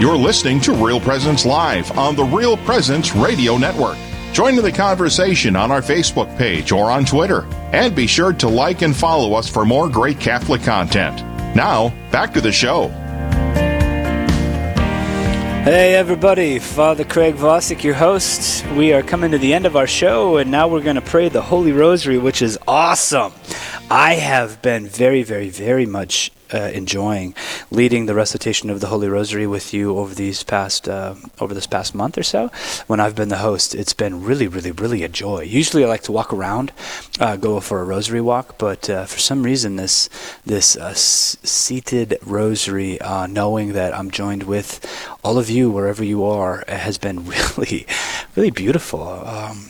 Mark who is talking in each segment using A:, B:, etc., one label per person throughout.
A: You're listening to Real Presence Live on the Real Presence Radio Network. Join in the conversation on our Facebook page or on Twitter. And be sure to like and follow us for more great Catholic content. Now, back to the show.
B: Hey everybody, Father Craig Vosick, your host. We are coming to the end of our show, and now we're going to pray the Holy Rosary, which is awesome. I have been very, very, very much uh, enjoying leading the recitation of the Holy Rosary with you over these past uh, over this past month or so. When I've been the host, it's been really, really, really a joy. Usually, I like to walk around, uh, go for a Rosary walk, but uh, for some reason, this this uh, s- seated Rosary, uh, knowing that I'm joined with all of you wherever you are, has been really, really beautiful. Um,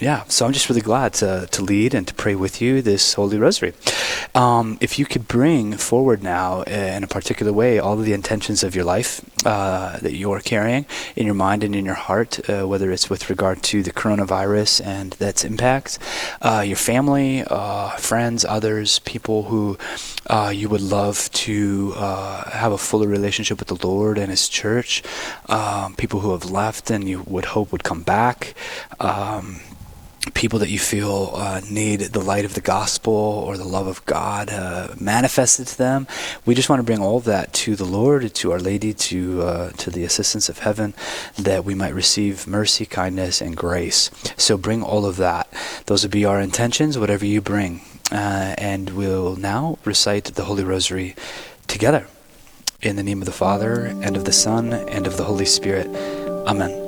B: yeah, so I'm just really glad to, to lead and to pray with you this Holy Rosary. Um, if you could bring forward now, uh, in a particular way, all of the intentions of your life uh, that you're carrying in your mind and in your heart, uh, whether it's with regard to the coronavirus and that's impact, uh, your family, uh, friends, others, people who uh, you would love to have a fuller relationship with the Lord and His Church, um, people who have left and you would hope would come back. Um, people that you feel uh, need the light of the gospel or the love of God uh, manifested to them. We just want to bring all of that to the Lord, to Our Lady, to uh, to the assistance of heaven, that we might receive mercy, kindness, and grace. So bring all of that. Those would be our intentions, whatever you bring. Uh, and we'll now recite the Holy Rosary together. In the name of the Father, and of the Son, and of the Holy Spirit. Amen.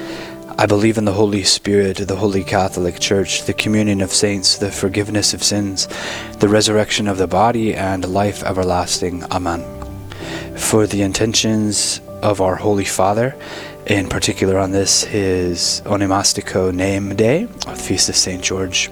B: I believe in the Holy Spirit, the Holy Catholic Church, the communion of saints, the forgiveness of sins, the resurrection of the body, and life everlasting. Amen. For the intentions of our Holy Father, in particular on this, his Onomastico name day, Feast of St. George.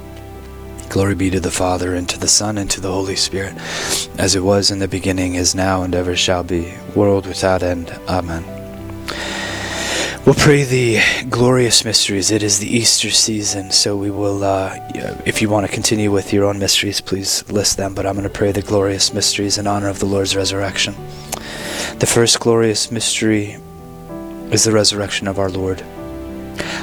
B: Glory be to the Father, and to the Son, and to the Holy Spirit, as it was in the beginning, is now, and ever shall be, world without end. Amen. We'll pray the glorious mysteries. It is the Easter season, so we will, uh, if you want to continue with your own mysteries, please list them, but I'm going to pray the glorious mysteries in honor of the Lord's resurrection. The first glorious mystery is the resurrection of our Lord.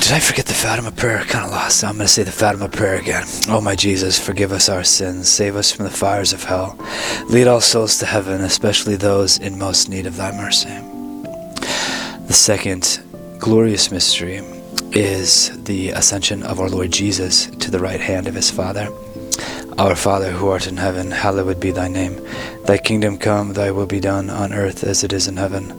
B: Did I forget the Fatima prayer? Kind of lost. I'm going to say the Fatima prayer again. Oh, my Jesus, forgive us our sins, save us from the fires of hell, lead all souls to heaven, especially those in most need of thy mercy. The second glorious mystery is the ascension of our Lord Jesus to the right hand of his Father. Our Father who art in heaven, hallowed be thy name. Thy kingdom come, thy will be done on earth as it is in heaven.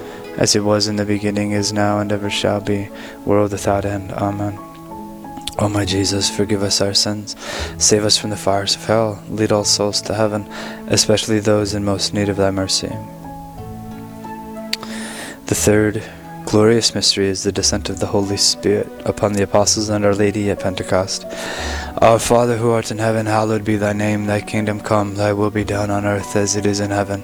B: as it was in the beginning, is now, and ever shall be, world without end. Amen. O my Jesus, forgive us our sins, save us from the fires of hell, lead all souls to heaven, especially those in most need of thy mercy. The third glorious mystery is the descent of the Holy Spirit upon the apostles and Our Lady at Pentecost. Our Father who art in heaven, hallowed be thy name. Thy kingdom come, thy will be done on earth as it is in heaven.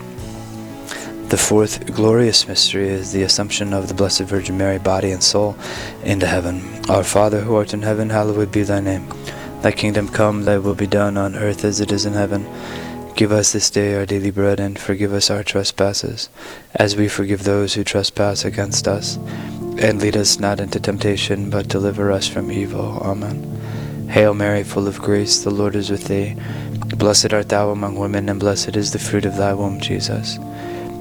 B: The fourth glorious mystery is the Assumption of the Blessed Virgin Mary, body and soul, into heaven. Our Father, who art in heaven, hallowed be thy name. Thy kingdom come, thy will be done on earth as it is in heaven. Give us this day our daily bread, and forgive us our trespasses, as we forgive those who trespass against us. And lead us not into temptation, but deliver us from evil. Amen. Hail Mary, full of grace, the Lord is with thee. Blessed art thou among women, and blessed is the fruit of thy womb, Jesus.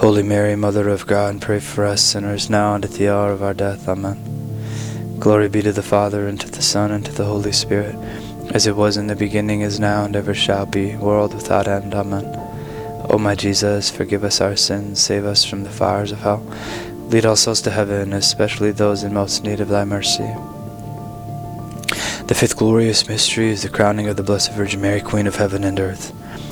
B: Holy Mary, Mother of God, pray for us sinners now and at the hour of our death. Amen. Glory be to the Father, and to the Son, and to the Holy Spirit as it was in the beginning, is now, and ever shall be, world without end. Amen. O my Jesus, forgive us our sins, save us from the fires of hell. Lead all souls to heaven, especially those in most need of thy mercy. The fifth glorious mystery is the crowning of the Blessed Virgin Mary, Queen of heaven and earth.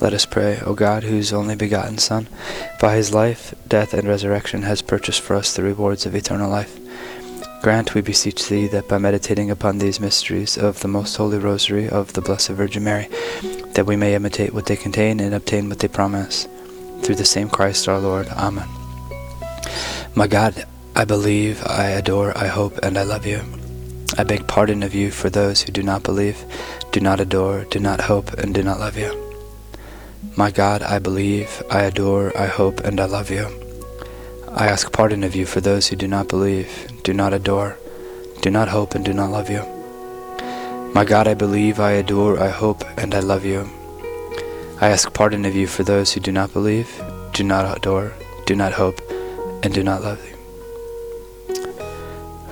B: Let us pray, O God, whose only begotten Son, by his life, death, and resurrection has purchased for us the rewards of eternal life. Grant, we beseech thee, that by meditating upon these mysteries of the most holy rosary of the Blessed Virgin Mary, that we may imitate what they contain and obtain what they promise. Through the same Christ our Lord. Amen. My God, I believe, I adore, I hope, and I love you. I beg pardon of you for those who do not believe, do not adore, do not hope, and do not love you. My God, I believe, I adore, I hope, and I love you. I ask pardon of you for those who do not believe, do not adore, do not hope, and do not love you. My God, I believe, I adore, I hope, and I love you. I ask pardon of you for those who do not believe, do not adore, do not hope, and do not love you.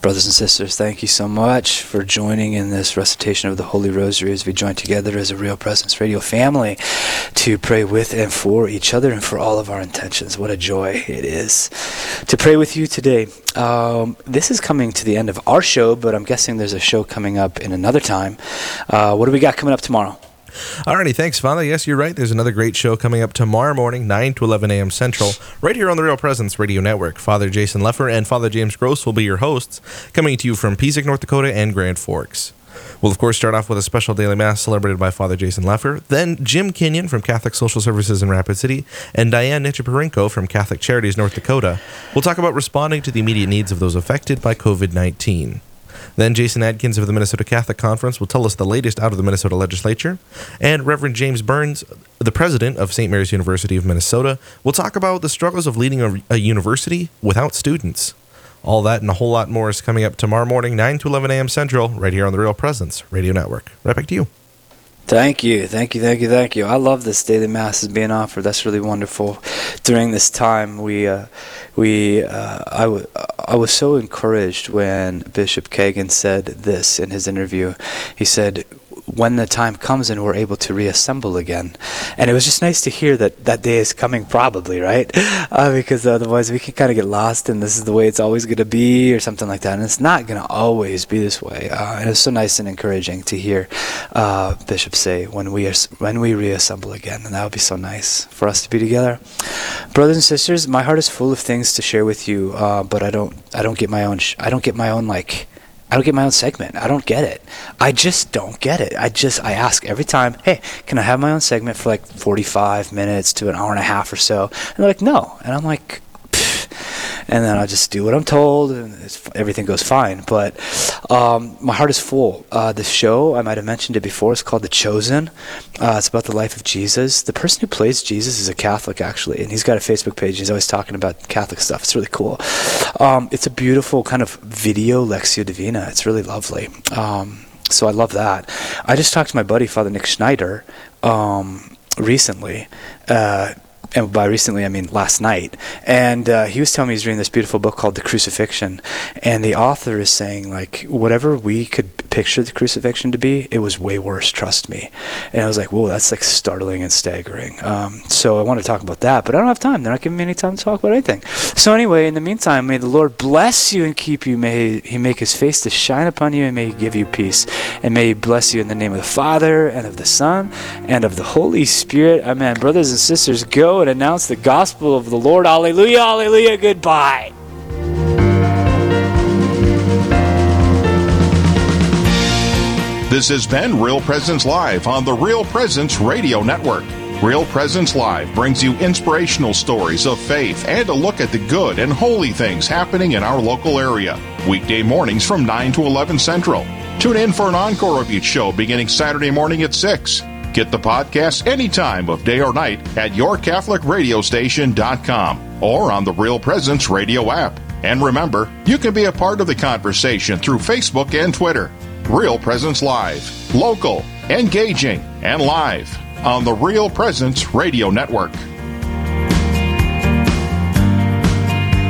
B: Brothers and sisters, thank you so much for joining in this recitation of the Holy Rosary as we join together as a Real Presence Radio family to pray with and for each other and for all of our intentions. What a joy it is to pray with you today. Um, this is coming to the end of our show, but I'm guessing there's a show coming up in another time. Uh, what do we got coming up tomorrow?
C: Alrighty, thanks, Father. Yes, you're right. There's another great show coming up tomorrow morning, 9 to 11 a.m. Central, right here on the Real Presence Radio Network. Father Jason Lefor and Father James Gross will be your hosts, coming to you from Pesic, North Dakota and Grand Forks. We'll, of course, start off with a special daily mass celebrated by Father Jason Lefor, then Jim Kenyon from Catholic Social Services in Rapid City, and Diane Nichiparenko from Catholic Charities North Dakota. We'll talk about responding to the immediate needs of those affected by COVID 19. Then Jason Adkins of the Minnesota Catholic Conference will tell us the latest out of the Minnesota legislature. And Reverend James Burns, the president of St. Mary's University of Minnesota, will talk about the struggles of leading a, a university without students. All that and a whole lot more is coming up tomorrow morning, 9 to 11 a.m. Central, right here on the Real Presence Radio Network. Right back to you.
B: Thank you, thank you, thank you, thank you. I love this daily mass is being offered. That's really wonderful. During this time, we, uh, we, uh, I, w- I was so encouraged when Bishop Kagan said this in his interview. He said, when the time comes and we're able to reassemble again. And it was just nice to hear that that day is coming, probably, right? Uh, because otherwise we can kind of get lost and this is the way it's always going to be or something like that. And it's not going to always be this way. Uh, and it's so nice and encouraging to hear uh, Bishop say when we are, when we reassemble again. And that would be so nice for us to be together. Brothers and sisters, my heart is full of things to share with you, uh, but I don't I don't get my own sh- I don't get my own like I don't get my own segment. I don't get it. I just don't get it. I just I ask every time, "Hey, can I have my own segment for like 45 minutes to an hour and a half or so?" And they're like, "No." And I'm like, and then I just do what I'm told, and everything goes fine. But um, my heart is full. Uh, the show, I might have mentioned it before, it's called The Chosen. Uh, it's about the life of Jesus. The person who plays Jesus is a Catholic, actually, and he's got a Facebook page. He's always talking about Catholic stuff. It's really cool. Um, it's a beautiful kind of video Lectio Divina. It's really lovely. Um, so I love that. I just talked to my buddy, Father Nick Schneider, um, recently. Uh, and by recently I mean last night. And uh, he was telling me he's reading this beautiful book called The Crucifixion, and the author is saying like whatever we could picture the crucifixion to be, it was way worse. Trust me. And I was like, whoa, that's like startling and staggering. Um, so I want to talk about that, but I don't have time. They're not giving me any time to talk about anything. So anyway, in the meantime, may the Lord bless you and keep you. May He make His face to shine upon you, and may He give you peace. And may He bless you in the name of the Father and of the Son and of the Holy Spirit. Amen. Brothers and sisters, go and announce the gospel of the Lord. Alleluia, alleluia, goodbye.
A: This has been Real Presence Live on the Real Presence Radio Network. Real Presence Live brings you inspirational stories of faith and a look at the good and holy things happening in our local area. Weekday mornings from 9 to 11 Central. Tune in for an encore of each show beginning Saturday morning at 6. Get the podcast anytime of day or night at yourcatholicradiostation.com or on the Real Presence radio app. And remember, you can be a part of the conversation through Facebook and Twitter. Real Presence Live, local, engaging, and live on the Real Presence Radio Network.